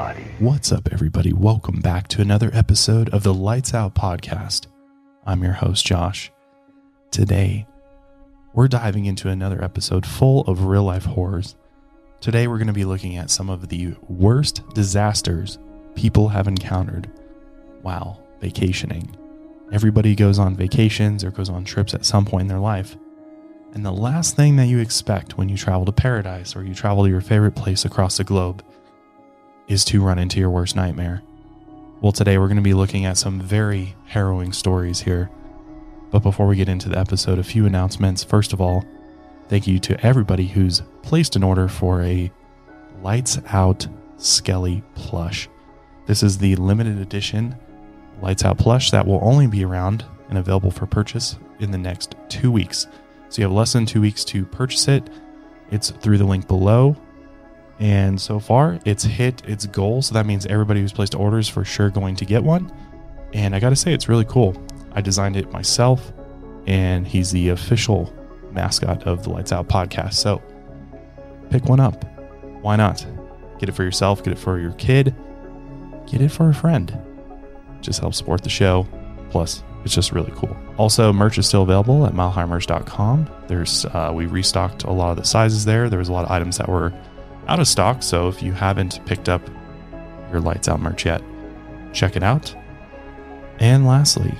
everybody. What's up, everybody? Welcome back to another episode of the Lights Out Podcast. I'm your host, Josh. Today, we're diving into another episode full of real life horrors. Today, we're going to be looking at some of the worst disasters people have encountered while vacationing. Everybody goes on vacations or goes on trips at some point in their life. And the last thing that you expect when you travel to paradise or you travel to your favorite place across the globe is to run into your worst nightmare. Well, today we're going to be looking at some very harrowing stories here. But before we get into the episode, a few announcements. First of all, thank you to everybody who's placed an order for a Lights Out Skelly plush. This is the limited edition Lights Out plush that will only be around and available for purchase in the next two weeks. So you have less than two weeks to purchase it. It's through the link below. And so far, it's hit its goal. So that means everybody who's placed orders for sure going to get one. And I got to say, it's really cool. I designed it myself, and he's the official mascot of the Lights Out podcast. So pick one up. Why not? Get it for yourself, get it for your kid, get it for a friend. Just help support the show. Plus, it's just really cool. Also, merch is still available at milehighmerch.com. There's uh, we restocked a lot of the sizes there. There was a lot of items that were out of stock. So if you haven't picked up your lights out merch yet, check it out. And lastly,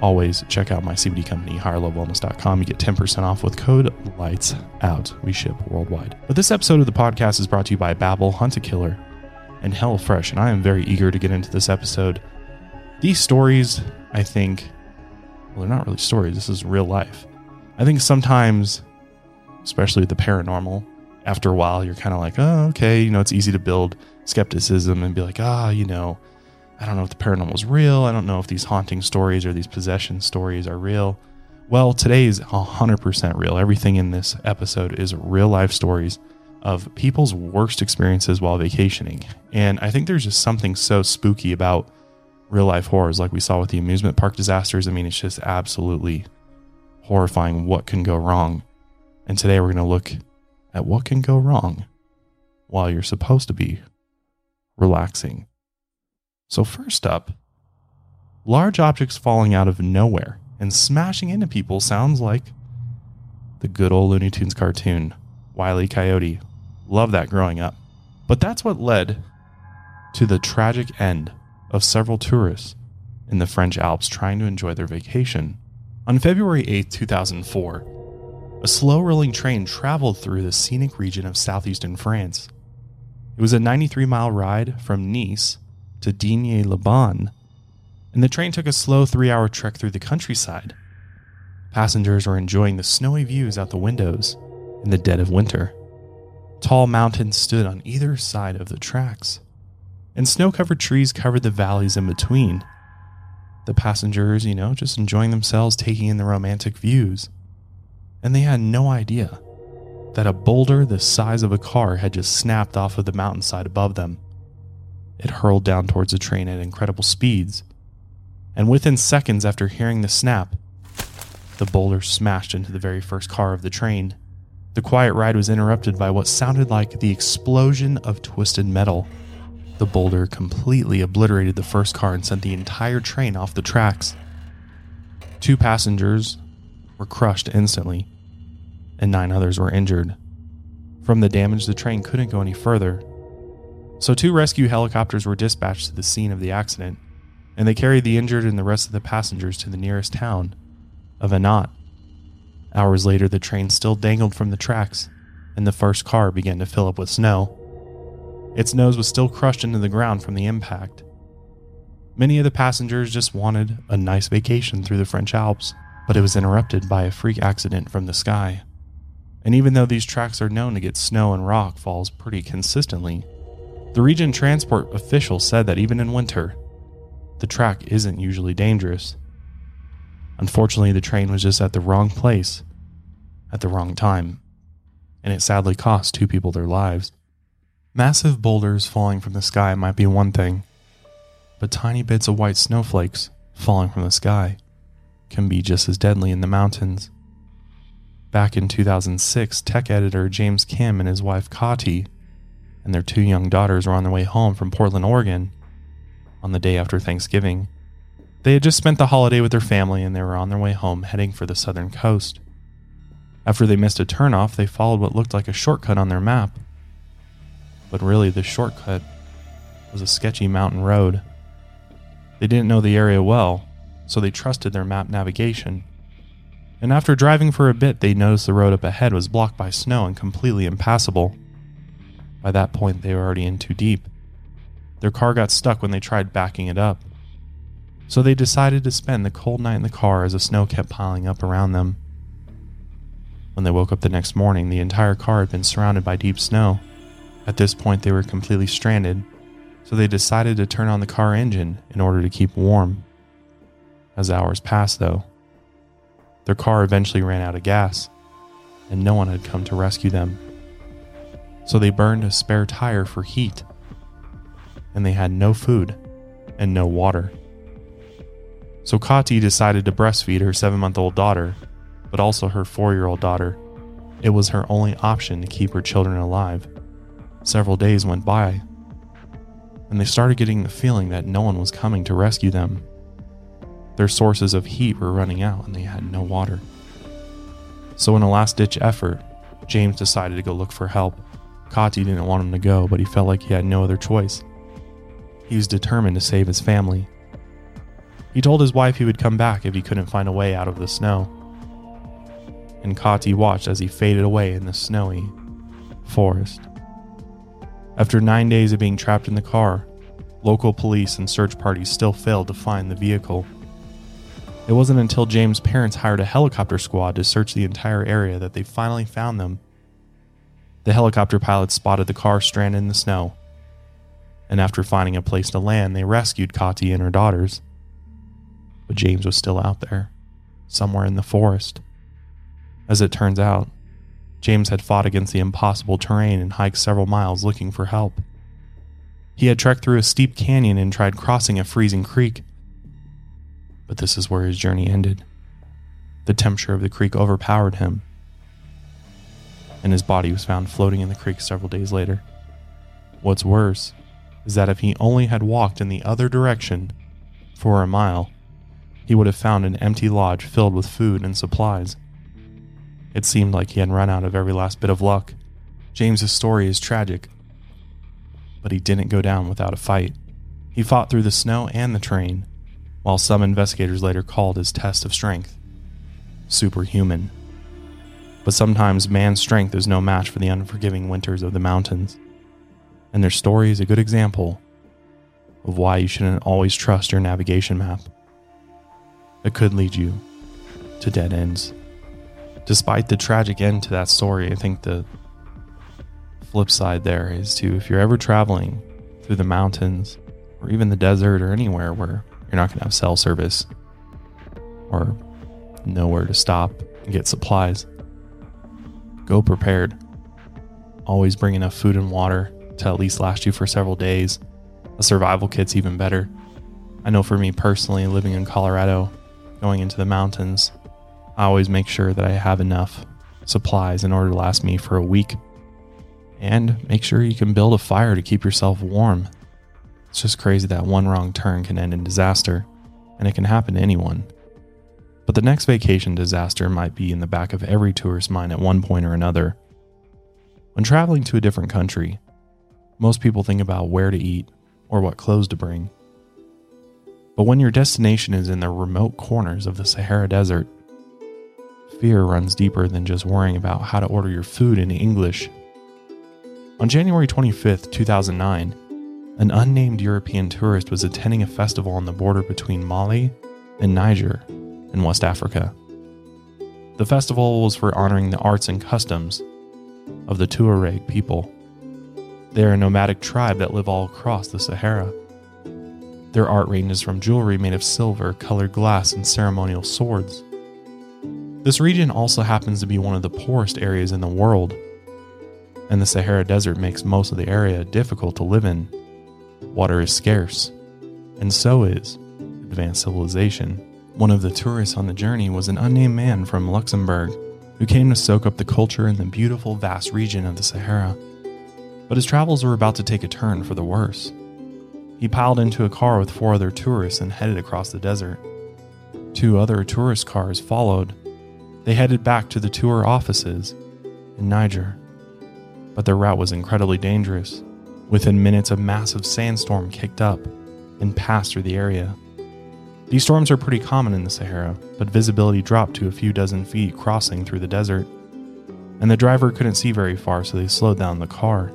always check out my CBD company, higherlovewellness.com. You get 10% off with code lights out. We ship worldwide. But this episode of the podcast is brought to you by Babbel, Hunt a Killer, and HelloFresh. And I am very eager to get into this episode. These stories, I think, well, they're not really stories. This is real life. I think sometimes, especially the paranormal, after a while, you're kind of like, oh, okay, you know, it's easy to build skepticism and be like, ah, you know, I don't know if the paranormal is real. I don't know if these haunting stories or these possession stories are real. Well, today is 100% real. Everything in this episode is real life stories of people's worst experiences while vacationing. And I think there's just something so spooky about real life horrors, like we saw with the amusement park disasters. I mean, it's just absolutely horrifying what can go wrong. And today we're going to look at what can go wrong while you're supposed to be relaxing. So, first up, large objects falling out of nowhere and smashing into people sounds like the good old Looney Tunes cartoon, Wile E. Coyote. Love that growing up. But that's what led to the tragic end of several tourists in the French Alps trying to enjoy their vacation. On February 8, 2004, a slow rolling train traveled through the scenic region of southeastern France. It was a 93 mile ride from Nice to Digne les Bains, and the train took a slow three hour trek through the countryside. Passengers were enjoying the snowy views out the windows in the dead of winter. Tall mountains stood on either side of the tracks, and snow covered trees covered the valleys in between. The passengers, you know, just enjoying themselves, taking in the romantic views. And they had no idea that a boulder the size of a car had just snapped off of the mountainside above them. It hurled down towards the train at incredible speeds, and within seconds after hearing the snap, the boulder smashed into the very first car of the train. The quiet ride was interrupted by what sounded like the explosion of twisted metal. The boulder completely obliterated the first car and sent the entire train off the tracks. Two passengers were crushed instantly, and nine others were injured. From the damage, the train couldn't go any further, so, two rescue helicopters were dispatched to the scene of the accident, and they carried the injured and the rest of the passengers to the nearest town of Annot. Hours later, the train still dangled from the tracks, and the first car began to fill up with snow. Its nose was still crushed into the ground from the impact. Many of the passengers just wanted a nice vacation through the French Alps, but it was interrupted by a freak accident from the sky. And even though these tracks are known to get snow and rock falls pretty consistently, the region transport official said that even in winter, the track isn't usually dangerous. Unfortunately, the train was just at the wrong place at the wrong time, and it sadly cost two people their lives. Massive boulders falling from the sky might be one thing, but tiny bits of white snowflakes falling from the sky can be just as deadly in the mountains. Back in 2006, tech editor James Kim and his wife Kati and their two young daughters were on their way home from Portland, Oregon on the day after Thanksgiving. They had just spent the holiday with their family and they were on their way home heading for the southern coast. After they missed a turnoff, they followed what looked like a shortcut on their map. But really, the shortcut was a sketchy mountain road. They didn't know the area well, so they trusted their map navigation. And after driving for a bit, they noticed the road up ahead was blocked by snow and completely impassable. By that point, they were already in too deep. Their car got stuck when they tried backing it up. So they decided to spend the cold night in the car as the snow kept piling up around them. When they woke up the next morning, the entire car had been surrounded by deep snow. At this point, they were completely stranded, so they decided to turn on the car engine in order to keep warm. As hours passed, though, their car eventually ran out of gas, and no one had come to rescue them. So they burned a spare tire for heat, and they had no food and no water. So Kati decided to breastfeed her seven month old daughter, but also her four year old daughter. It was her only option to keep her children alive. Several days went by, and they started getting the feeling that no one was coming to rescue them. Their sources of heat were running out and they had no water. So, in a last ditch effort, James decided to go look for help. Kati didn't want him to go, but he felt like he had no other choice. He was determined to save his family. He told his wife he would come back if he couldn't find a way out of the snow. And Kati watched as he faded away in the snowy forest. After nine days of being trapped in the car, local police and search parties still failed to find the vehicle. It wasn't until James' parents hired a helicopter squad to search the entire area that they finally found them. The helicopter pilots spotted the car stranded in the snow, and after finding a place to land, they rescued Kati and her daughters. But James was still out there, somewhere in the forest. As it turns out, James had fought against the impossible terrain and hiked several miles looking for help. He had trekked through a steep canyon and tried crossing a freezing creek but this is where his journey ended. The temperature of the creek overpowered him, and his body was found floating in the creek several days later. What's worse is that if he only had walked in the other direction for a mile, he would have found an empty lodge filled with food and supplies. It seemed like he had run out of every last bit of luck. James's story is tragic, but he didn't go down without a fight. He fought through the snow and the train, while some investigators later called his test of strength superhuman. But sometimes man's strength is no match for the unforgiving winters of the mountains, and their story is a good example of why you shouldn't always trust your navigation map. It could lead you to dead ends. Despite the tragic end to that story, I think the flip side there is to if you're ever traveling through the mountains or even the desert or anywhere where you're not going to have cell service or nowhere to stop and get supplies. Go prepared. Always bring enough food and water to at least last you for several days. A survival kit's even better. I know for me personally, living in Colorado, going into the mountains, I always make sure that I have enough supplies in order to last me for a week. And make sure you can build a fire to keep yourself warm. It's just crazy that one wrong turn can end in disaster, and it can happen to anyone. But the next vacation disaster might be in the back of every tourist's mind at one point or another. When traveling to a different country, most people think about where to eat or what clothes to bring. But when your destination is in the remote corners of the Sahara Desert, fear runs deeper than just worrying about how to order your food in English. On January 25th, 2009, an unnamed European tourist was attending a festival on the border between Mali and Niger in West Africa. The festival was for honoring the arts and customs of the Tuareg people. They are a nomadic tribe that live all across the Sahara. Their art ranges from jewelry made of silver, colored glass, and ceremonial swords. This region also happens to be one of the poorest areas in the world, and the Sahara Desert makes most of the area difficult to live in water is scarce, and so is advanced civilization. One of the tourists on the journey was an unnamed man from Luxembourg who came to soak up the culture in the beautiful, vast region of the Sahara. But his travels were about to take a turn for the worse. He piled into a car with four other tourists and headed across the desert. Two other tourist cars followed. They headed back to the tour offices in Niger. But their route was incredibly dangerous. Within minutes, a massive sandstorm kicked up and passed through the area. These storms are pretty common in the Sahara, but visibility dropped to a few dozen feet crossing through the desert, and the driver couldn't see very far, so they slowed down the car.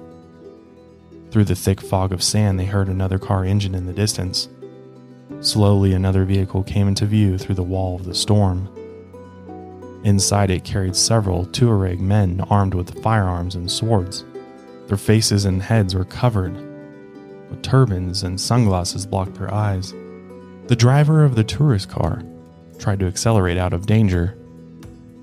Through the thick fog of sand, they heard another car engine in the distance. Slowly, another vehicle came into view through the wall of the storm. Inside it carried several Tuareg men armed with firearms and swords. Their faces and heads were covered, but turbans and sunglasses blocked their eyes. The driver of the tourist car tried to accelerate out of danger,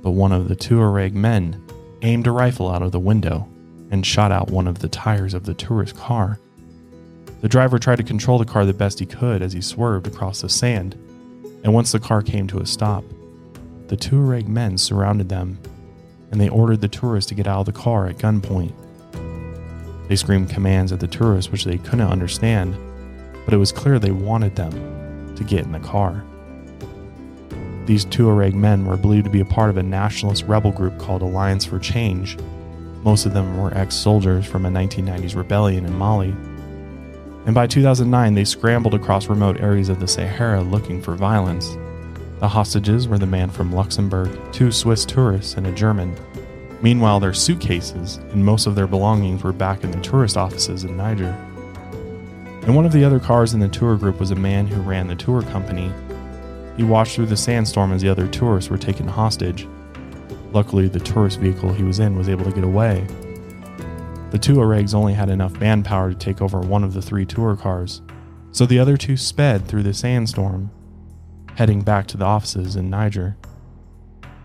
but one of the Tuareg men aimed a rifle out of the window and shot out one of the tires of the tourist car. The driver tried to control the car the best he could as he swerved across the sand, and once the car came to a stop, the Tuareg men surrounded them and they ordered the tourists to get out of the car at gunpoint. They screamed commands at the tourists which they couldn't understand, but it was clear they wanted them to get in the car. These Tuareg men were believed to be a part of a nationalist rebel group called Alliance for Change. Most of them were ex soldiers from a 1990s rebellion in Mali. And by 2009, they scrambled across remote areas of the Sahara looking for violence. The hostages were the man from Luxembourg, two Swiss tourists, and a German. Meanwhile, their suitcases and most of their belongings were back in the tourist offices in Niger. In one of the other cars in the tour group was a man who ran the tour company. He watched through the sandstorm as the other tourists were taken hostage. Luckily, the tourist vehicle he was in was able to get away. The Tuaregs only had enough manpower to take over one of the three tour cars, so the other two sped through the sandstorm, heading back to the offices in Niger.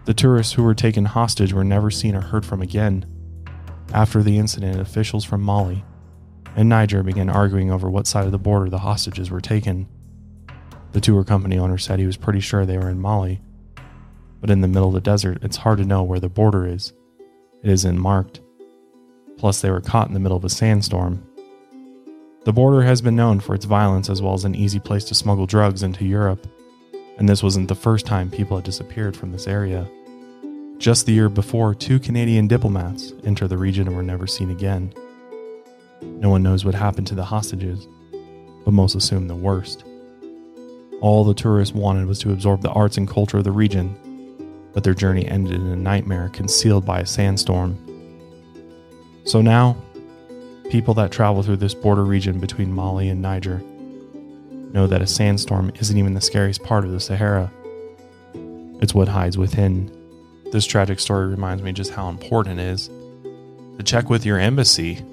The tourists who were taken hostage were never seen or heard from again. After the incident, officials from Mali and Niger began arguing over what side of the border the hostages were taken. The tour company owner said he was pretty sure they were in Mali, but in the middle of the desert, it's hard to know where the border is. It isn't marked. Plus, they were caught in the middle of a sandstorm. The border has been known for its violence as well as an easy place to smuggle drugs into Europe, and this wasn't the first time people had disappeared from this area. Just the year before, two Canadian diplomats entered the region and were never seen again. No one knows what happened to the hostages, but most assume the worst. All the tourists wanted was to absorb the arts and culture of the region, but their journey ended in a nightmare concealed by a sandstorm. So now, people that travel through this border region between Mali and Niger know that a sandstorm isn't even the scariest part of the Sahara. It's what hides within. This tragic story reminds me just how important it is to check with your embassy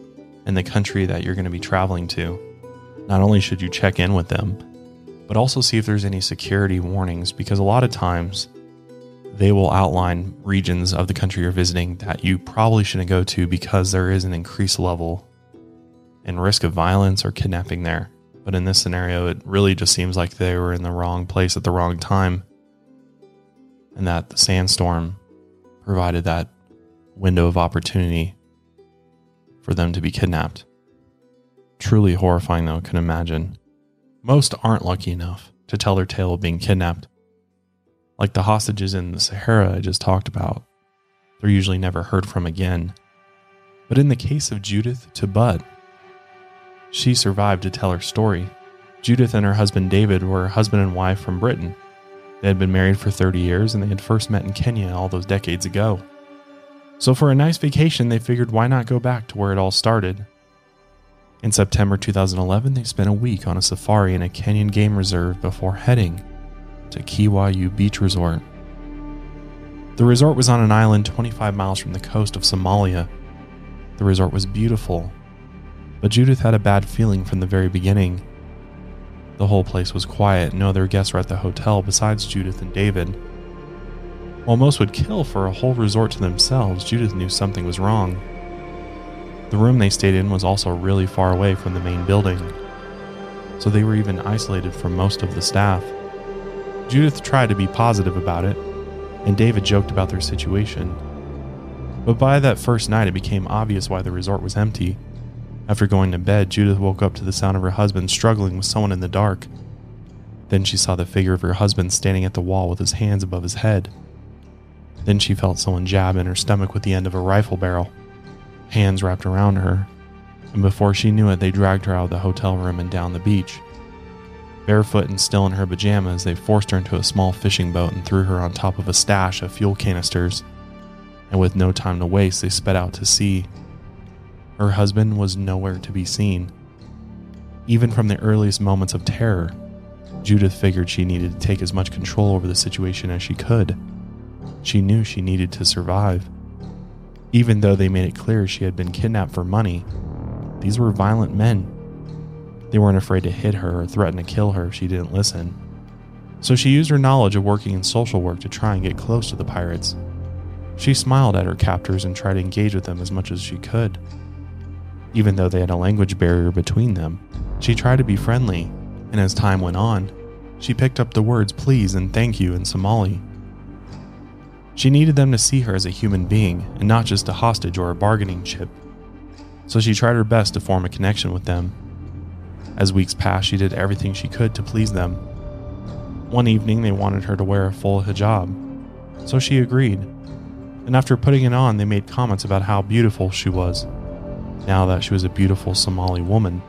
in the country that you're going to be traveling to. Not only should you check in with them, but also see if there's any security warnings because a lot of times they will outline regions of the country you're visiting that you probably shouldn't go to because there is an increased level and risk of violence or kidnapping there. But in this scenario, it really just seems like they were in the wrong place at the wrong time and that the sandstorm provided that window of opportunity for them to be kidnapped. Truly horrifying, though, I can imagine. Most aren't lucky enough to tell their tale of being kidnapped. Like the hostages in the Sahara I just talked about, they're usually never heard from again. But in the case of Judith Tebbutt, she survived to tell her story. Judith and her husband David were husband and wife from Britain. They had been married for 30 years and they had first met in Kenya all those decades ago. So, for a nice vacation, they figured why not go back to where it all started? In September 2011, they spent a week on a safari in a Kenyan game reserve before heading to Kiwayu Beach Resort. The resort was on an island 25 miles from the coast of Somalia. The resort was beautiful, but Judith had a bad feeling from the very beginning. The whole place was quiet, no other guests were at the hotel besides Judith and David. While most would kill for a whole resort to themselves, Judith knew something was wrong. The room they stayed in was also really far away from the main building, so they were even isolated from most of the staff. Judith tried to be positive about it, and David joked about their situation. But by that first night, it became obvious why the resort was empty. After going to bed, Judith woke up to the sound of her husband struggling with someone in the dark. Then she saw the figure of her husband standing at the wall with his hands above his head. Then she felt someone jab in her stomach with the end of a rifle barrel. Hands wrapped around her, and before she knew it, they dragged her out of the hotel room and down the beach. Barefoot and still in her pajamas, they forced her into a small fishing boat and threw her on top of a stash of fuel canisters. And with no time to waste, they sped out to sea. Her husband was nowhere to be seen. Even from the earliest moments of terror, Judith figured she needed to take as much control over the situation as she could. She knew she needed to survive. Even though they made it clear she had been kidnapped for money, these were violent men. They weren't afraid to hit her or threaten to kill her if she didn't listen. So she used her knowledge of working in social work to try and get close to the pirates. She smiled at her captors and tried to engage with them as much as she could. Even though they had a language barrier between them, she tried to be friendly, and as time went on, she picked up the words please and thank you in Somali. She needed them to see her as a human being and not just a hostage or a bargaining chip. So she tried her best to form a connection with them. As weeks passed, she did everything she could to please them. One evening, they wanted her to wear a full hijab, so she agreed. And after putting it on, they made comments about how beautiful she was, now that she was a beautiful Somali woman.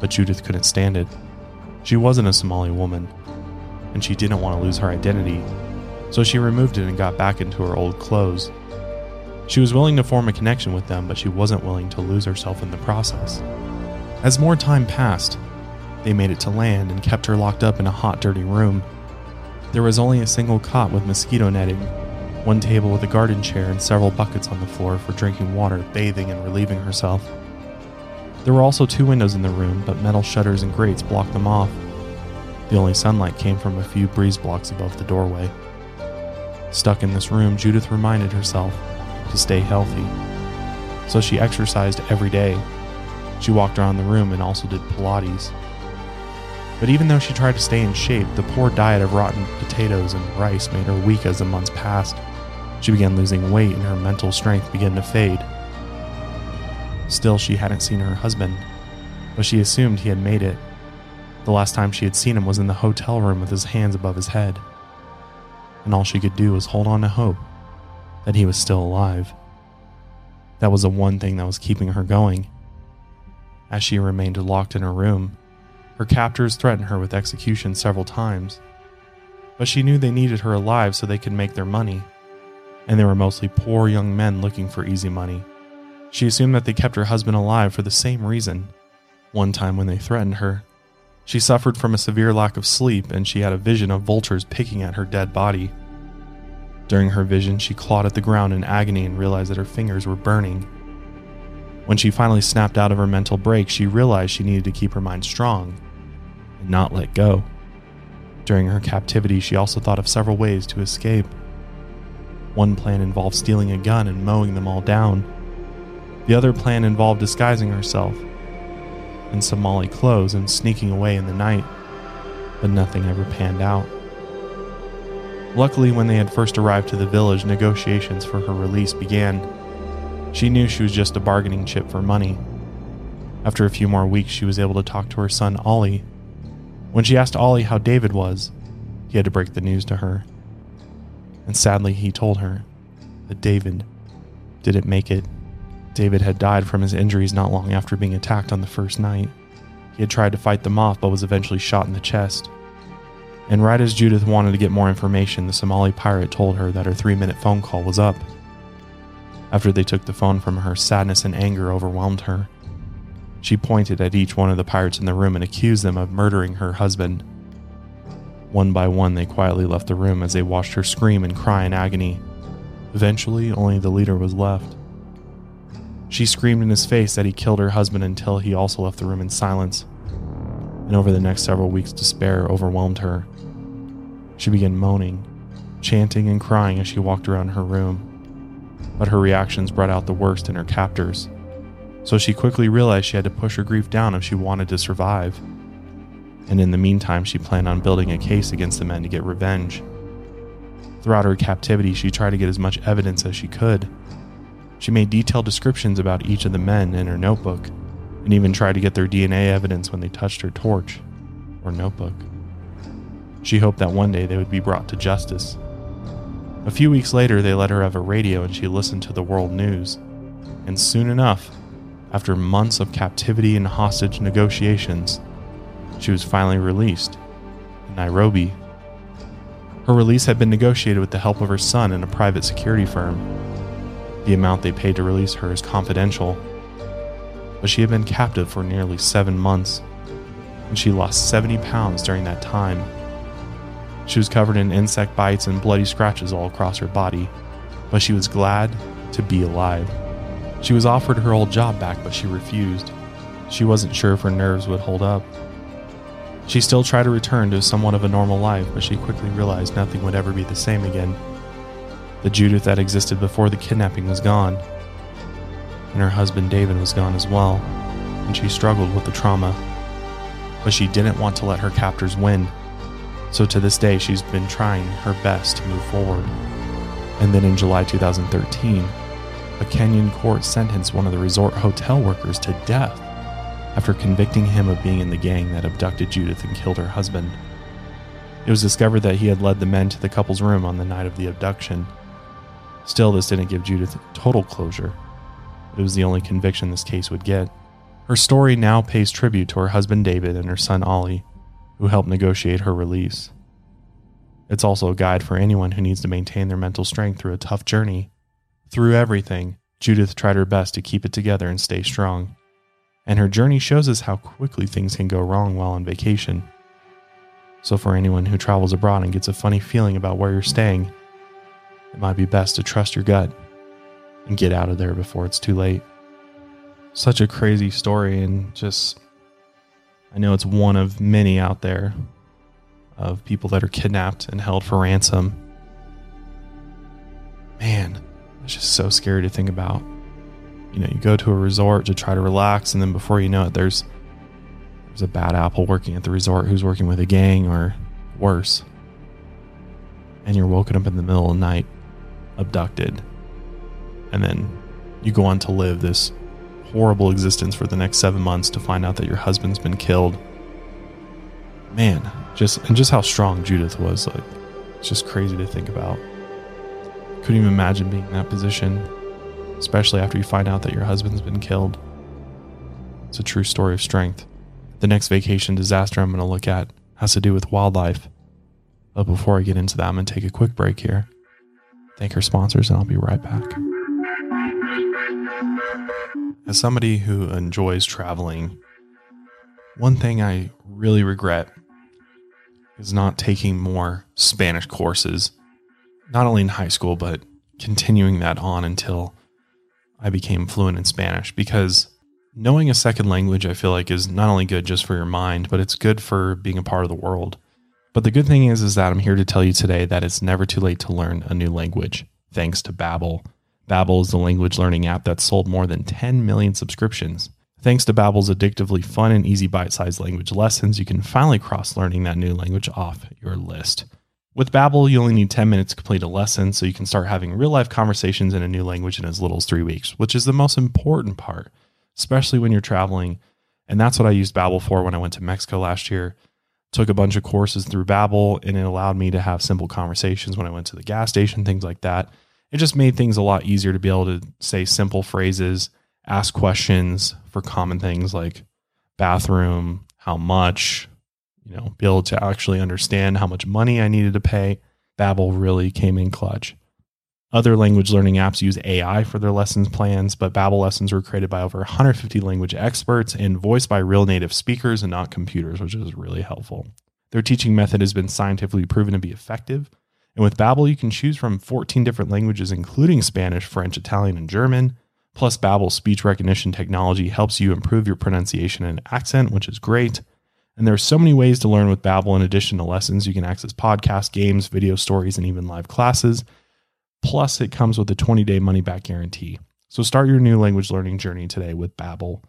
But Judith couldn't stand it. She wasn't a Somali woman, and she didn't want to lose her identity so she removed it and got back into her old clothes. She was willing to form a connection with them, but she wasn't willing to lose herself in the process. As more time passed, they made it to land and kept her locked up in a hot, dirty room. There was only a single cot with mosquito netting, one table with a garden chair, and several buckets on the floor for drinking water, bathing, and relieving herself. There were also two windows in the room, but metal shutters and grates blocked them off. The only sunlight came from a few breeze blocks above the doorway. Stuck in this room, Judith reminded herself to stay healthy. So she exercised every day. She walked around the room and also did Pilates. But even though she tried to stay in shape, the poor diet of rotten potatoes and rice made her weak as the months passed. She began losing weight and her mental strength began to fade. Still, she hadn't seen her husband, but she assumed he had made it. The last time she had seen him was in the hotel room with his hands above his head and all she could do was hold on to hope that he was still alive. That was the one thing that was keeping her going. As she remained locked in her room, her captors threatened her with execution several times. But she knew they needed her alive so they could make their money, and they were mostly poor young men looking for easy money. She assumed that they kept her husband alive for the same reason. One time when they threatened her, she suffered from a severe lack of sleep and she had a vision of vultures picking at her dead body. During her vision, she clawed at the ground in agony and realized that her fingers were burning. When she finally snapped out of her mental break, she realized she needed to keep her mind strong and not let go. During her captivity, she also thought of several ways to escape. One plan involved stealing a gun and mowing them all down. The other plan involved disguising herself in Somali clothes and sneaking away in the night, but nothing ever panned out. Luckily, when they had first arrived to the village, negotiations for her release began. She knew she was just a bargaining chip for money. After a few more weeks, she was able to talk to her son, Ollie. When she asked Ollie how David was, he had to break the news to her. And sadly, he told her that David didn't make it. David had died from his injuries not long after being attacked on the first night. He had tried to fight them off but was eventually shot in the chest. And right as Judith wanted to get more information, the Somali pirate told her that her three minute phone call was up. After they took the phone from her, sadness and anger overwhelmed her. She pointed at each one of the pirates in the room and accused them of murdering her husband. One by one, they quietly left the room as they watched her scream and cry in agony. Eventually, only the leader was left. She screamed in his face that he killed her husband until he also left the room in silence. And over the next several weeks, despair overwhelmed her. She began moaning, chanting, and crying as she walked around her room. But her reactions brought out the worst in her captors. So she quickly realized she had to push her grief down if she wanted to survive. And in the meantime, she planned on building a case against the men to get revenge. Throughout her captivity, she tried to get as much evidence as she could She made detailed descriptions about each of the men in her notebook and even tried to get their DNA evidence when they touched her torch or notebook. She hoped that one day they would be brought to justice. A few weeks later, they let her have a radio and she listened to the world news. And soon enough, after months of captivity and hostage negotiations, she was finally released in Nairobi. Her release had been negotiated with the help of her son and a private security firm. The amount they paid to release her is confidential, but she had been captive for nearly seven months, and she lost 70 pounds during that time. She was covered in insect bites and bloody scratches all across her body, but she was glad to be alive. She was offered her old job back, but she refused. She wasn't sure if her nerves would hold up. She still tried to return to somewhat of a normal life, but she quickly realized nothing would ever be the same again. The Judith that existed before the kidnapping was gone, and her husband David was gone as well, and she struggled with the trauma. But she didn't want to let her captors win, so to this day she's been trying her best to move forward. And then in July 2013, a Kenyan court sentenced one of the resort hotel workers to death after convicting him of being in the gang that abducted Judith and killed her husband. It was discovered that he had led the men to the couple's room on the night of the abduction. Still, this didn't give Judith total closure. It was the only conviction this case would get. Her story now pays tribute to her husband David and her son Ollie, who helped negotiate her release. It's also a guide for anyone who needs to maintain their mental strength through a tough journey. Through everything, Judith tried her best to keep it together and stay strong. And her journey shows us how quickly things can go wrong while on vacation. So, for anyone who travels abroad and gets a funny feeling about where you're staying, it might be best to trust your gut and get out of there before it's too late. Such a crazy story, and just, I know it's one of many out there of people that are kidnapped and held for ransom. Man, it's just so scary to think about. You know, you go to a resort to try to relax, and then before you know it, there's there's a bad apple working at the resort who's working with a gang or worse. And you're woken up in the middle of the night, abducted. And then you go on to live this horrible existence for the next seven months to find out that your husband's been killed. Man, just and just how strong Judith was, like it's just crazy to think about. Couldn't even imagine being in that position, especially after you find out that your husband's been killed. It's a true story of strength. The next vacation disaster I'm going to look at has to do with wildlife. But before I get into that, I'm going to take a quick break here. Thank our sponsors, and I'll be right back. As somebody who enjoys traveling, one thing I really regret is not taking more Spanish courses, not only in high school, but continuing that on until I became fluent in Spanish. Because knowing a second language, I feel like, is not only good just for your mind, but it's good for being a part of the world. But the good thing is, is that I'm here to tell you today that it's never too late to learn a new language, thanks to Babbel. Babbel is the language learning app that's sold more than 10 million subscriptions. Thanks to Babbel's addictively fun and easy bite-sized language lessons, you can finally cross learning that new language off your list. With Babbel, you only need 10 minutes to complete a lesson, so you can start having real-life conversations in a new language in as little as 3 weeks, which is the most important part, especially when you're traveling. And that's what I used Babbel for when I went to Mexico last year. Took a bunch of courses through Babbel, and it allowed me to have simple conversations when I went to the gas station, things like that. It just made things a lot easier to be able to say simple phrases ask questions for common things like bathroom, how much, you know, be able to actually understand how much money I needed to pay. Babbel really came in clutch. Other language learning apps use AI for their lessons plans, but Babbel lessons were created by over 150 language experts and voiced by real native speakers and not computers, which is really helpful. Their teaching method has been scientifically proven to be effective. And with Babbel, you can choose from 14 different languages including Spanish, French, Italian, and German. Plus, Babbel's speech recognition technology helps you improve your pronunciation and accent, which is great. And there are so many ways to learn with Babbel. In addition to lessons, you can access podcasts, games, video stories, and even live classes. Plus, it comes with a 20-day money-back guarantee. So start your new language learning journey today with Babbel.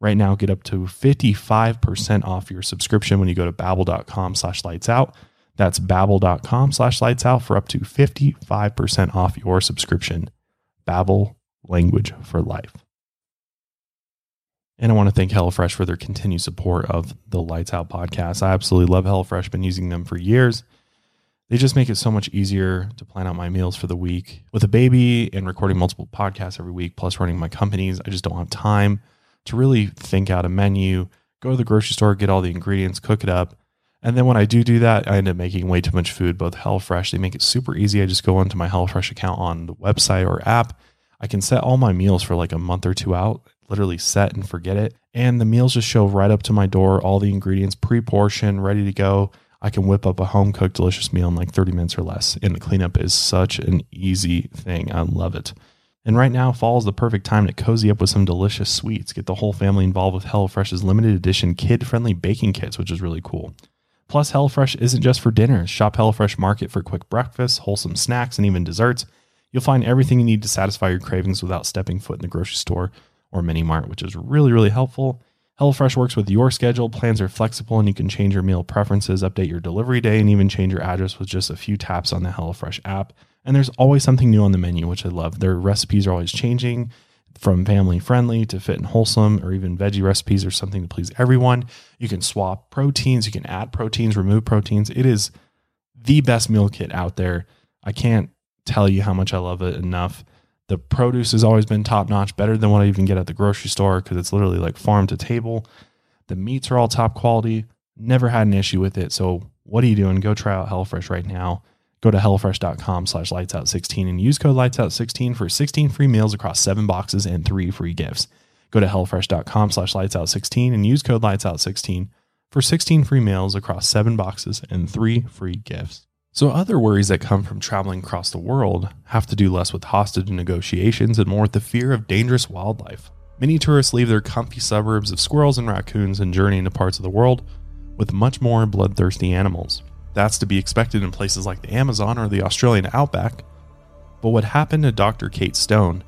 Right now, get up to 55% off your subscription when you go to babbel.com slash lights out. That's babbel.com slash lights out for up to 55% off your subscription. Babbel language for life. And I want to thank HelloFresh for their continued support of the Lights Out podcast. I absolutely love HelloFresh, been using them for years. They just make it so much easier to plan out my meals for the week. With a baby and recording multiple podcasts every week, plus running my companies, I just don't have time to really think out a menu, go to the grocery store, get all the ingredients, cook it up. And then when I do do that, I end up making way too much food. Both HelloFresh, they make it super easy. I just go into my HelloFresh account on the website or app. I can set all my meals for like a month or two out, literally set and forget it. And the meals just show right up to my door, all the ingredients pre portioned, ready to go. I can whip up a home cooked delicious meal in like 30 minutes or less. And the cleanup is such an easy thing. I love it. And right now, fall is the perfect time to cozy up with some delicious sweets. Get the whole family involved with HelloFresh's limited edition kid friendly baking kits, which is really cool. Plus, HelloFresh isn't just for dinner. Shop HelloFresh Market for quick breakfasts, wholesome snacks, and even desserts. You'll find everything you need to satisfy your cravings without stepping foot in the grocery store or mini mart, which is really, really helpful. HelloFresh works with your schedule. Plans are flexible and you can change your meal preferences, update your delivery day, and even change your address with just a few taps on the HelloFresh app. And there's always something new on the menu, which I love. Their recipes are always changing from family friendly to fit and wholesome, or even veggie recipes or something to please everyone. You can swap proteins, you can add proteins, remove proteins. It is the best meal kit out there. I can't tell you how much I love it enough. The produce has always been top notch, better than what I even get at the grocery store because it's literally like farm to table. The meats are all top quality. Never had an issue with it. So what are you doing? Go try out HelloFresh right now. Go to HelloFresh.com slash lightsout16 and use code lightsout16 for 16 free meals across seven boxes and three free gifts. Go to HelloFresh.com slash lightsout16 and use code lightsout16 for 16 free meals across seven boxes and three free gifts. So, other worries that come from traveling across the world have to do less with hostage negotiations and more with the fear of dangerous wildlife. Many tourists leave their comfy suburbs of squirrels and raccoons and journey into parts of the world with much more bloodthirsty animals. That's to be expected in places like the Amazon or the Australian outback. But what happened to Dr. Kate Stone,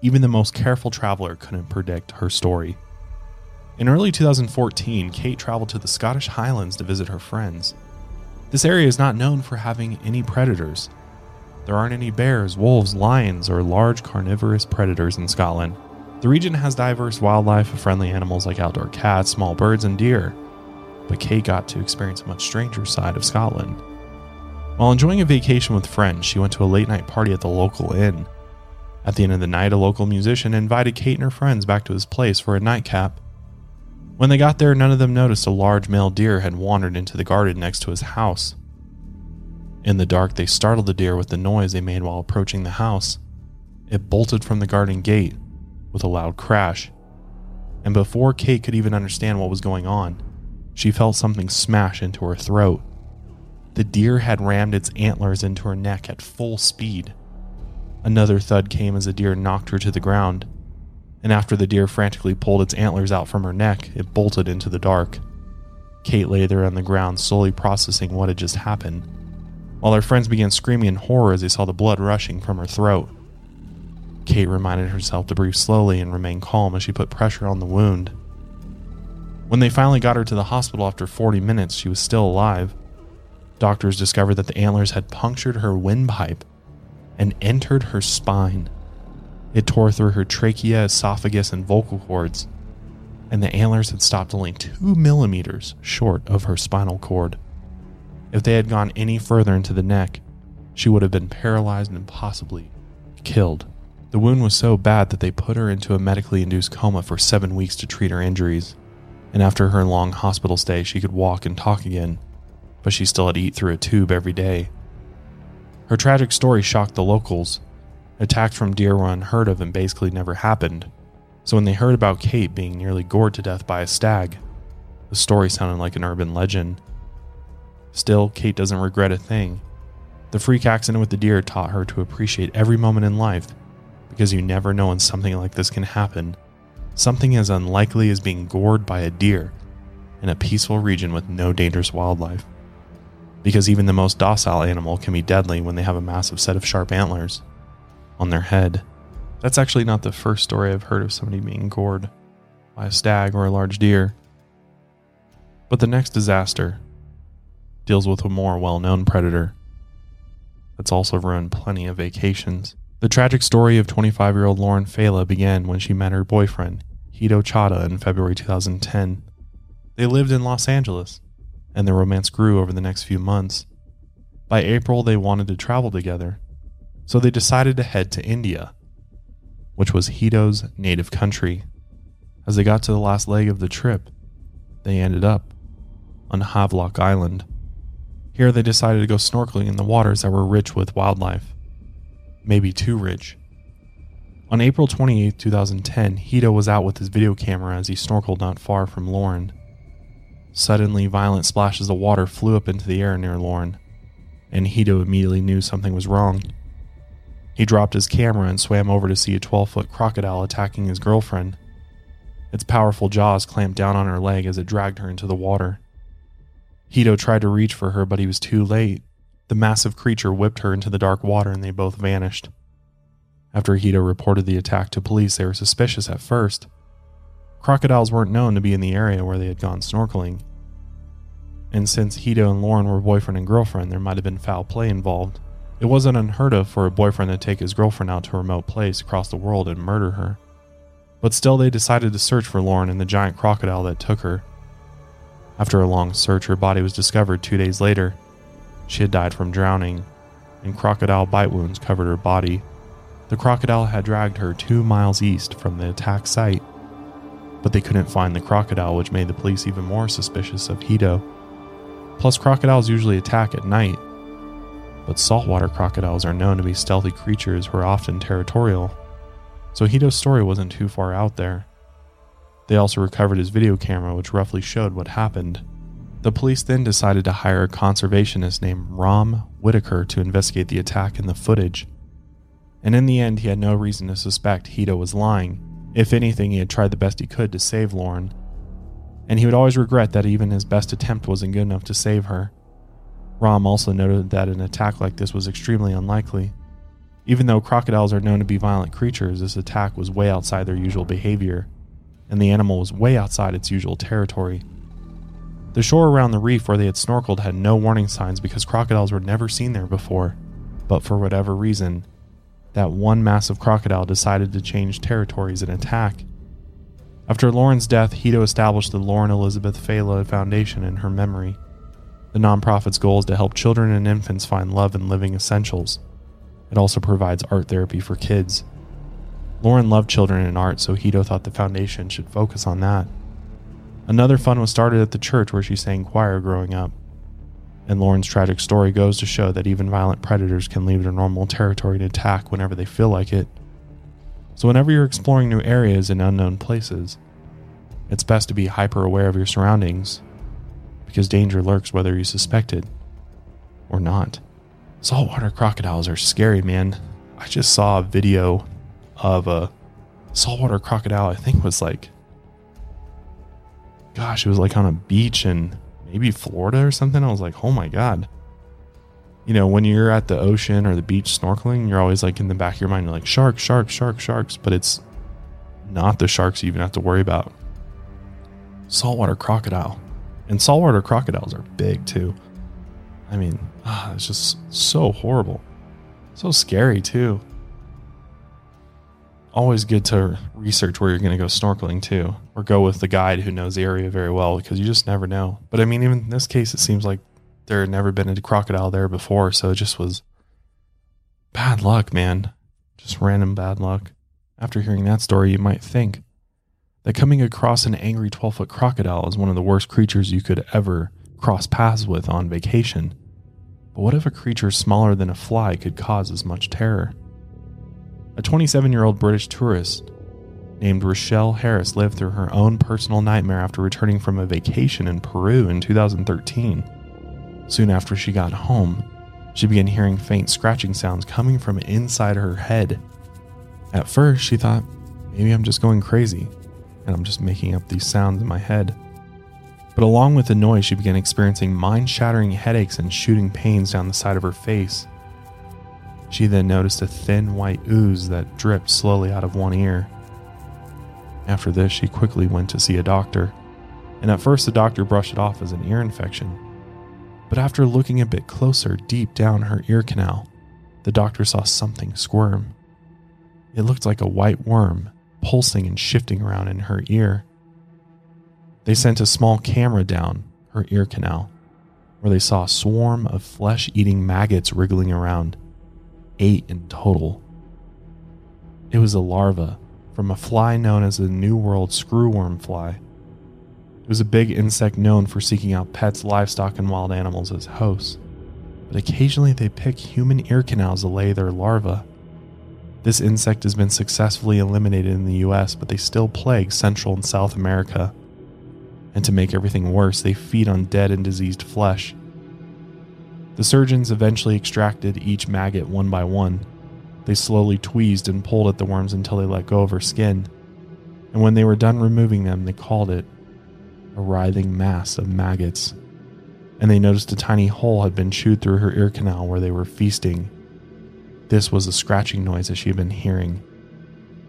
even the most careful traveler couldn't predict her story. In early 2014, Kate traveled to the Scottish Highlands to visit her friends. This area is not known for having any predators. There aren't any bears, wolves, lions, or large carnivorous predators in Scotland. The region has diverse wildlife of friendly animals like outdoor cats, small birds, and deer. But Kate got to experience a much stranger side of Scotland. While enjoying a vacation with friends, she went to a late night party at the local inn. At the end of the night, a local musician invited Kate and her friends back to his place for a nightcap. When they got there, none of them noticed a large male deer had wandered into the garden next to his house. In the dark, they startled the deer with the noise they made while approaching the house. It bolted from the garden gate with a loud crash, and before Kate could even understand what was going on, she felt something smash into her throat. The deer had rammed its antlers into her neck at full speed. Another thud came as the deer knocked her to the ground and after the deer frantically pulled its antlers out from her neck, it bolted into the dark. Kate lay there on the ground, slowly processing what had just happened, while her friends began screaming in horror as they saw the blood rushing from her throat. Kate reminded herself to breathe slowly and remain calm as she put pressure on the wound. When they finally got her to the hospital after 40 minutes, she was still alive. Doctors discovered that the antlers had punctured her windpipe and entered her spine. It tore through her trachea, esophagus, and vocal cords, and the antlers had stopped only two millimeters short of her spinal cord. If they had gone any further into the neck, she would have been paralyzed and possibly killed. The wound was so bad that they put her into a medically induced coma for seven weeks to treat her injuries, and after her long hospital stay, she could walk and talk again, but she still had to eat through a tube every day. Her tragic story shocked the locals, Attacks from deer were unheard of and basically never happened. So when they heard about Kate being nearly gored to death by a stag, the story sounded like an urban legend. Still, Kate doesn't regret a thing. The freak accident with the deer taught her to appreciate every moment in life because you never know when something like this can happen. Something as unlikely as being gored by a deer in a peaceful region with no dangerous wildlife. Because even the most docile animal can be deadly when they have a massive set of sharp antlers on their head. That's actually not the first story I've heard of somebody being gored by a stag or a large deer. But the next disaster deals with a more well known predator that's also ruined plenty of vacations. The tragic story of 25 year old Lauren Failla began when she met her boyfriend, Hito Chada, in February 2010. They lived in Los Angeles, and their romance grew over the next few months. By April, they wanted to travel together, so they decided to head to India, which was Hito's native country. As they got to the last leg of the trip, they ended up on Havelock Island. Here, they decided to go snorkeling in the waters that were rich with wildlife. Maybe too rich. On April 28, 2010, Hito was out with his video camera as he snorkeled not far from Lauren. Suddenly, violent splashes of water flew up into the air near Lauren, and Hito immediately knew something was wrong. He dropped his camera and swam over to see a 12 foot crocodile attacking his girlfriend. Its powerful jaws clamped down on her leg as it dragged her into the water. Hito tried to reach for her, but he was too late. The massive creature whipped her into the dark water and they both vanished. After Hito reported the attack to police, they were suspicious at first. Crocodiles weren't known to be in the area where they had gone snorkeling. And since Hito and Lauren were boyfriend and girlfriend, there might have been foul play involved. It wasn't unheard of for a boyfriend to take his girlfriend out to a remote place across the world and murder her. But still, they decided to search for Lauren and the giant crocodile that took her. After a long search, her body was discovered two days later. She had died from drowning, and crocodile bite wounds covered her body. The crocodile had dragged her two miles east from the attack site, but they couldn't find the crocodile, which made the police even more suspicious of Hito. Plus, crocodiles usually attack at night, but saltwater crocodiles are known to be stealthy creatures who are often territorial, so Hito's story wasn't too far out there. They also recovered his video camera, which roughly showed what happened. The police then decided to hire a conservationist named Rom Whitaker to investigate the attack and the footage. And in the end, he had no reason to suspect Hito was lying. If anything, he had tried the best he could to save Lauren. And he would always regret that even his best attempt wasn't good enough to save her. Rom also noted that an attack like this was extremely unlikely. Even though crocodiles are known to be violent creatures, this attack was way outside their usual behavior and the animal was way outside its usual territory. The shore around the reef where they had snorkeled had no warning signs because crocodiles were never seen there before, but for whatever reason, that one massive crocodile decided to change territories and attack. After Lauren's death, Hito established the Lauren Elizabeth Failla Foundation in her memory. The nonprofit's goal is to help children and infants find love and living essentials. It also provides art therapy for kids Lauren loved children and art, so Hito thought the foundation should focus on that. Another fund was started at the church where she sang choir growing up. And Lauren's tragic story goes to show that even violent predators can leave their normal territory to attack whenever they feel like it. So, whenever you're exploring new areas and unknown places, it's best to be hyper aware of your surroundings because danger lurks whether you suspect it or not. Saltwater crocodiles are scary, man. I just saw a video of a saltwater crocodile. I think was like, gosh, it was like on a beach in maybe Florida or something. I was like, oh my god. You know, when you're at the ocean or the beach snorkeling, you're always like in the back of your mind, you're like sharks, sharks, sharks, sharks. But it's not the sharks you even have to worry about. Saltwater crocodile, and saltwater crocodiles are big too. I mean, ah, it's just so horrible, so scary too always good to research where you're going to go snorkeling too, or go with the guide who knows the area very well because you just never know. But I mean, even in this case, it seems like there had never been a crocodile there before, so it just was bad luck, man. Just random bad luck. After hearing that story, you might think that coming across an angry 12 foot crocodile is one of the worst creatures you could ever cross paths with on vacation. But what if a creature smaller than a fly could cause as much terror? A 27 year old British tourist named Rochelle Harris lived through her own personal nightmare after returning from a vacation in Peru in 2013. Soon after she got home, she began hearing faint scratching sounds coming from inside her head. At first, she thought, maybe I'm just going crazy and I'm just making up these sounds in my head. But along with the noise, she began experiencing mind shattering headaches and shooting pains down the side of her face. She then noticed a thin white ooze that dripped slowly out of one ear. After this, she quickly went to see a doctor, and at first the doctor brushed it off as an ear infection. But after looking a bit closer deep down her ear canal, the doctor saw something squirm It looked like a white worm pulsing and shifting around in her ear. They sent a small camera down her ear canal where they saw a swarm of flesh eating maggots wriggling around, eight in total. It was a larva from a fly known as the New World screwworm fly. It was a big insect known for seeking out pets, livestock, and wild animals as hosts, but occasionally they pick human ear canals to lay their larvae. This insect has been successfully eliminated in the US, but they still plague Central and South America. And to make everything worse, they feed on dead and diseased flesh. The surgeons eventually extracted each maggot one by one. They slowly tweezed and pulled at the worms until they let go of her skin. And when they were done removing them, they called it a writhing mass of maggots. And they noticed a tiny hole had been chewed through her ear canal where they were feasting this was the scratching noise that she had been hearing.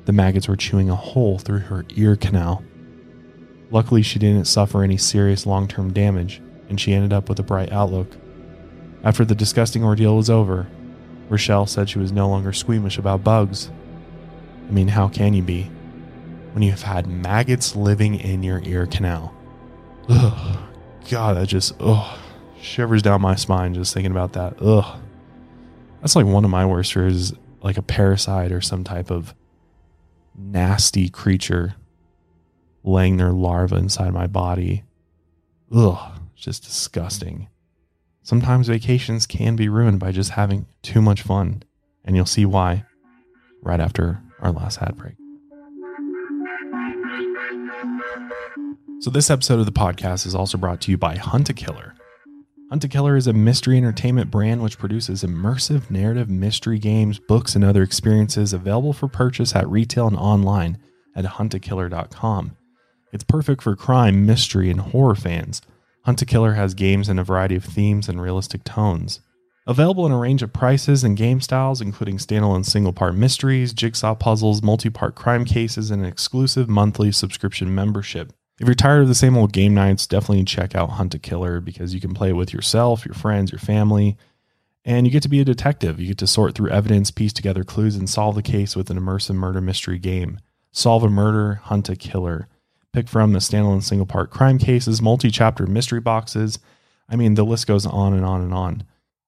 The maggots were chewing a hole through her ear canal. Luckily, she didn't suffer any serious long term damage, and she ended up with a bright outlook. After the disgusting ordeal was over, Rochelle said she was no longer squeamish about bugs. I mean, how can you be when you've had maggots living in your ear canal? Ugh, God, that just, ugh, shivers down my spine just thinking about that. Ugh. That's like one of my worst fears, like a parasite or some type of nasty creature laying their larva inside my body. Ugh, just disgusting. Sometimes vacations can be ruined by just having too much fun, and you'll see why right after our last ad break. So, this episode of the podcast is also brought to you by Hunt a Killer. Hunt Killer is a mystery entertainment brand which produces immersive narrative mystery games, books, and other experiences available for purchase at retail and online at huntakiller.com. It's perfect for crime, mystery, and horror fans. Hunt Killer has games in a variety of themes and realistic tones. Available in a range of prices and game styles, including standalone single part mysteries, jigsaw puzzles, multi part crime cases, and an exclusive monthly subscription membership. If you're tired of the same old game nights, definitely check out Hunt a Killer because you can play it with yourself, your friends, your family, and you get to be a detective. You get to sort through evidence, piece together clues, and solve the case with an immersive murder mystery game. Solve a murder, hunt a killer. Pick from the standalone single part crime cases, multi chapter mystery boxes. I mean, the list goes on and on and on.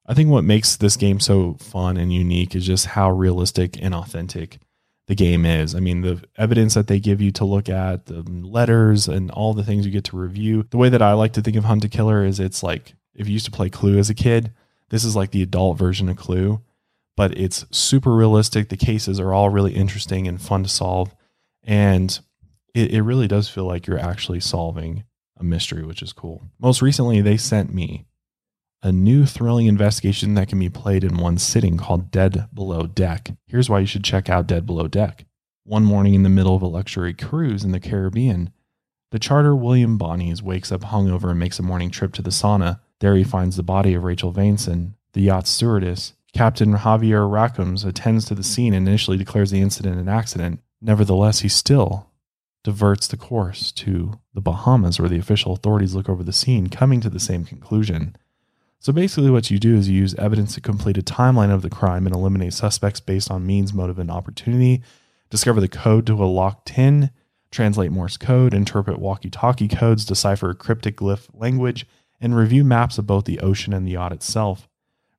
I think what makes this game so fun and unique is just how realistic and authentic the game is. I mean, the evidence that they give you to look at, the letters, and all the things you get to review. The way that I like to think of Hunt a Killer is it's like if you used to play Clue as a kid, this is like the adult version of Clue, but it's super realistic. The cases are all really interesting and fun to solve. And it, it really does feel like you're actually solving a mystery, which is cool. Most recently, they sent me a new thrilling investigation that can be played in one sitting called Dead Below Deck. Here's why you should check out Dead Below Deck. One morning in the middle of a luxury cruise in the Caribbean, the charter William Bonnies wakes up hungover and makes a morning trip to the sauna. There he finds the body of Rachel Vainson, the yacht's stewardess. Captain Javier Raccoms attends to the scene and initially declares the incident an accident. Nevertheless, he still diverts the course to the Bahamas, where the official authorities look over the scene, coming to the same conclusion. So basically, what you do is you use evidence to complete a timeline of the crime and eliminate suspects based on means, motive, and opportunity. Discover the code to a locked tin, translate Morse code, interpret walkie talkie codes, decipher cryptic glyph language, and review maps of both the ocean and the yacht itself.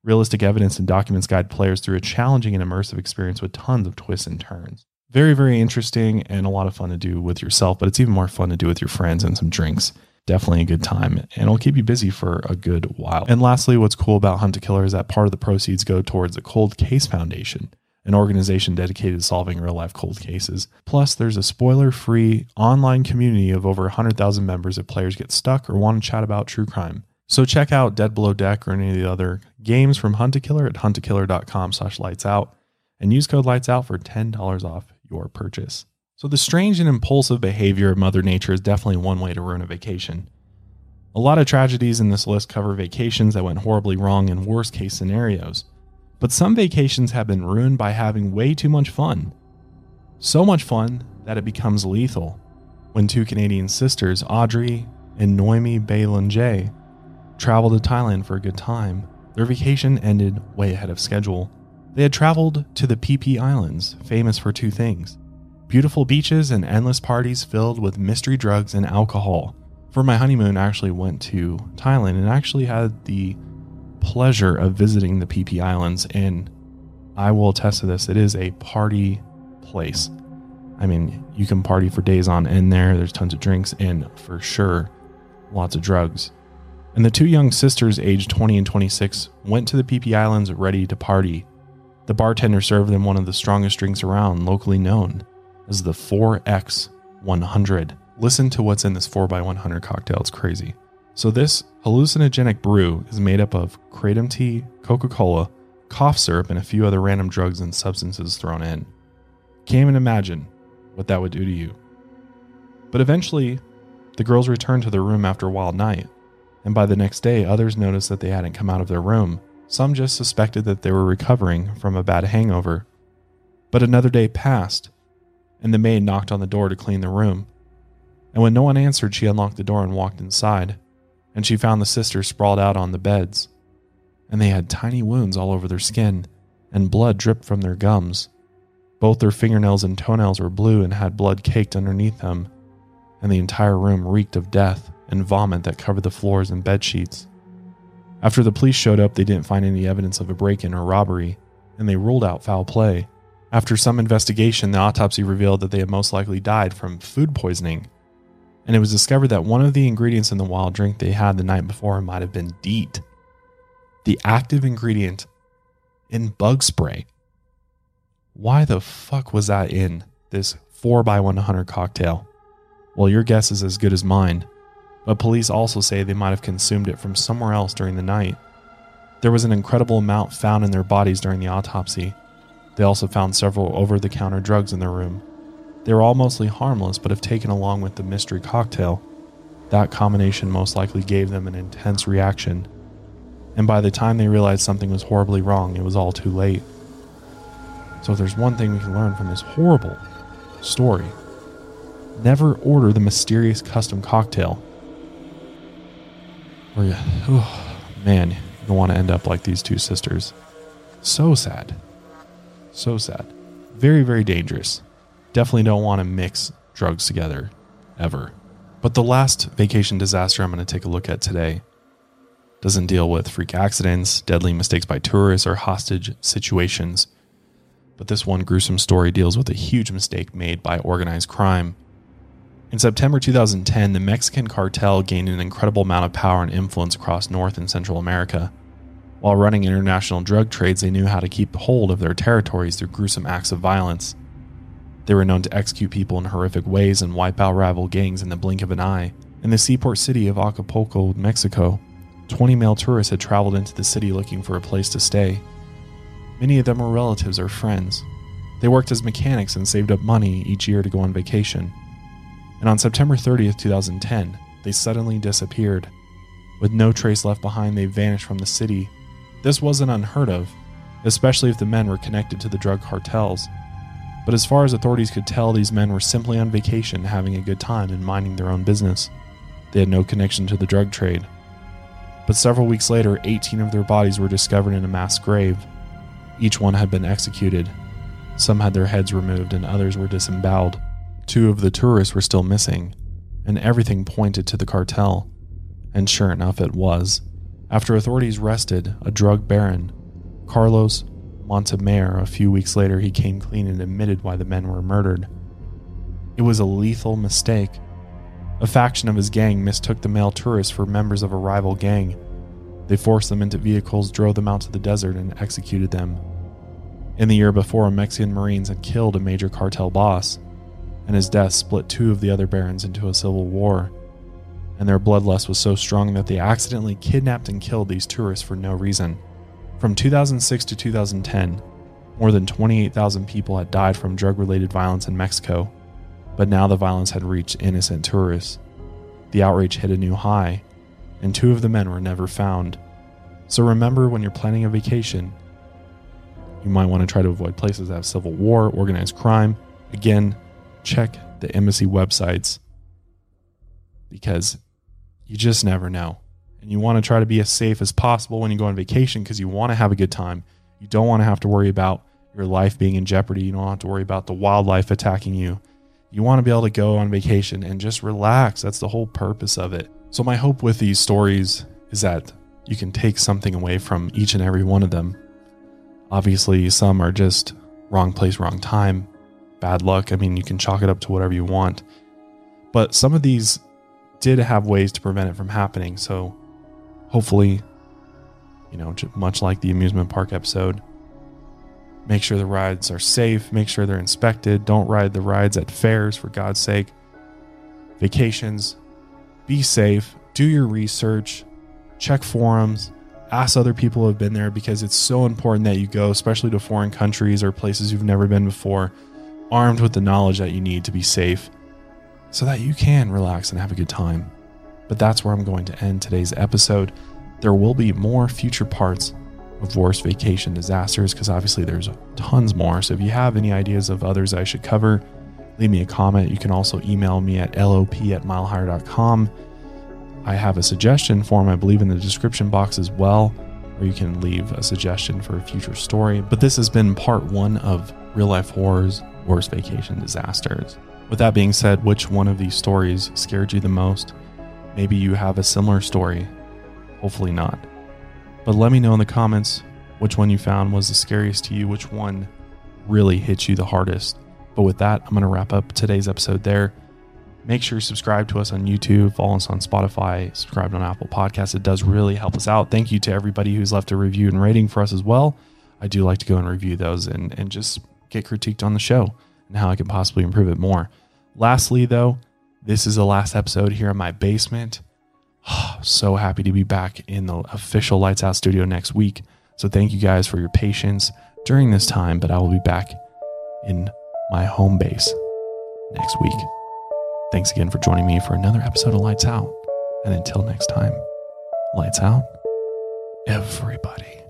Realistic evidence and documents guide players through a challenging and immersive experience with tons of twists and turns. Very, very interesting and a lot of fun to do with yourself, but it's even more fun to do with your friends and some drinks definitely a good time and it'll keep you busy for a good while. And lastly, what's cool about Hunt a Killer is that part of the proceeds go towards the Cold Case Foundation, an organization dedicated to solving real life cold cases. Plus, there's a spoiler free online community of over 100,000 members if players get stuck or want to chat about true crime. So check out Dead Below Deck or any of the other games from Hunt a Killer at huntakiller.com slash lights out and use code lights out for $10 off your purchase. So, the strange and impulsive behavior of Mother Nature is definitely one way to ruin a vacation. A lot of tragedies in this list cover vacations that went horribly wrong in worst case scenarios. But some vacations have been ruined by having way too much fun. So much fun that it becomes lethal. When two Canadian sisters, Audrey and Noemi Belanger, traveled to Thailand for a good time, their vacation ended way ahead of schedule. They had traveled to the Phi Phi Islands, famous for two things beautiful beaches and endless parties filled with mystery drugs and alcohol. For my honeymoon, I actually went to Thailand and actually had the pleasure of visiting the Phi Phi Islands. And I will attest to this, it is a party place. I mean, you can party for days on end there. There's tons of drinks and for sure, lots of drugs. And the two young sisters, aged 20 and 26, went to the Phi Phi Islands ready to party. The bartender served them one of the strongest drinks around, locally known as the 4X 100. Listen to what's in this 4x100 cocktail, it's crazy. So, this hallucinogenic brew is made up of kratom tea, Coca Cola, cough syrup, and a few other random drugs and substances thrown in. Can't even imagine what that would do to you. But eventually, the girls returned to their room after a wild night, and by the next day, others noticed that they hadn't come out of their room. Some just suspected that they were recovering from a bad hangover. But another day passed, and the maid knocked on the door to clean the room. And when no one answered, she unlocked the door and walked inside, and she found the sisters sprawled out on the beds. And they had tiny wounds all over their skin, and blood dripped from their gums. Both their fingernails and toenails were blue and had blood caked underneath them, and the entire room reeked of death and vomit that covered the floors and bed sheets. After the police showed up, they didn't find any evidence of a break in or robbery, and they ruled out foul play. After some investigation, the autopsy revealed that they had most likely died from food poisoning. And it was discovered that one of the ingredients in the wild drink they had the night before might have been DEET, the active ingredient in bug spray. Why the fuck was that in this 4x100 cocktail? Well, your guess is as good as mine, but police also say they might have consumed it from somewhere else during the night. There was an incredible amount found in their bodies during the autopsy, they also found several over the counter drugs in their room. They were all mostly harmless, but if taken along with the mystery cocktail, that combination most likely gave them an intense reaction. And by the time they realized something was horribly wrong, it was all too late. So, if there's one thing we can learn from this horrible story, never order the mysterious custom cocktail. Or, oh, man, you don't want to end up like these two sisters. So sad. So sad. Very, very dangerous. Definitely don't want to mix drugs together ever. But the last vacation disaster I'm going to take a look at today doesn't deal with freak accidents, deadly mistakes by tourists, or hostage situations. But this one gruesome story deals with a huge mistake made by organized crime. In September 2010, the Mexican cartel gained an incredible amount of power and influence across North and Central America. While running international drug trades, they knew how to keep hold of their territories through gruesome acts of violence. They were known to execute people in horrific ways and wipe out rival gangs in the blink of an eye. In the seaport city of Acapulco, Mexico, 20 male tourists had traveled into the city looking for a place to stay. Many of them were relatives or friends. They worked as mechanics and saved up money each year to go on vacation. And on September 30th, 2010, they suddenly disappeared. With no trace left behind, they vanished from the city this wasn't unheard of, especially if the men were connected to the drug cartels. But as far as authorities could tell, these men were simply on vacation, having a good time and minding their own business. They had no connection to the drug trade. But several weeks later, 18 of their bodies were discovered in a mass grave. Each one had been executed. Some had their heads removed, and others were disemboweled. Two of the tourists were still missing, and everything pointed to the cartel. And sure enough, it was. After authorities arrested a drug baron, Carlos Montemayor, a few weeks later he came clean and admitted why the men were murdered. It was a lethal mistake. A faction of his gang mistook the male tourists for members of a rival gang. They forced them into vehicles, drove them out to the desert, and executed them. In the year before, Mexican Marines had killed a major cartel boss, and his death split two of the other barons into a civil war and their bloodlust was so strong that they accidentally kidnapped and killed these tourists for no reason. From 2006 to 2010, more than 28,000 people had died from drug related violence in Mexico, but now the violence had reached innocent tourists. The outrage hit a new high, and two of the men were never found. So remember when you're planning a vacation, you might want to try to avoid places that have civil war, organized crime. Again, check the embassy websites because you just never know. And you want to try to be as safe as possible when you go on vacation because you want to have a good time. You don't want to have to worry about your life being in jeopardy. You don't have to worry about the wildlife attacking you. You want to be able to go on vacation and just relax. That's the whole purpose of it. So, my hope with these stories is that you can take something away from each and every one of them. Obviously, some are just wrong place, wrong time, bad luck. I mean, you can chalk it up to whatever you want. But some of these did have ways to prevent it from happening. So, hopefully, you know, much like the amusement park episode, Make sure the rides are safe. Make sure they're inspected. Don't ride the rides at fairs, for God's sake. Vacations, be safe. Do your research. Check forums. Ask other people who have been there because it's so important that you go, especially to foreign countries or places you've never been before, armed with the knowledge that you need to be safe so that you can relax and have a good time. But that's where I'm going to end today's episode. There will be more future parts of worst vacation disasters because obviously there's tons more. So if you have any ideas of others I should cover, leave me a comment. You can also email me at lop at milehigher.com. I have a suggestion form, I believe, in the description box as well, where you can leave a suggestion for a future story. But this has been part one of Real Life Horrors Worst Vacation Disasters. With that being said, which one of these stories scared you the most? Maybe you have a similar story. Hopefully not. But let me know in the comments which one you found was the scariest to you, which one really hit you the hardest. But with that, I'm going to wrap up today's episode there. Make sure you subscribe to us on YouTube, follow us on Spotify, subscribe on Apple Podcasts. It does really help us out. Thank you to everybody who's left a review and rating for us as well. I do like to go and review those and, and just get critiqued on the show and how I can possibly improve it more. Lastly, though, this is the last episode here in my basement. so happy to be back in the official Lights Out studio next week. So thank you guys for your patience during this time, but I will be back in my home base next week. Thanks again for joining me for another episode of Lights Out. And until next time, lights out, everybody.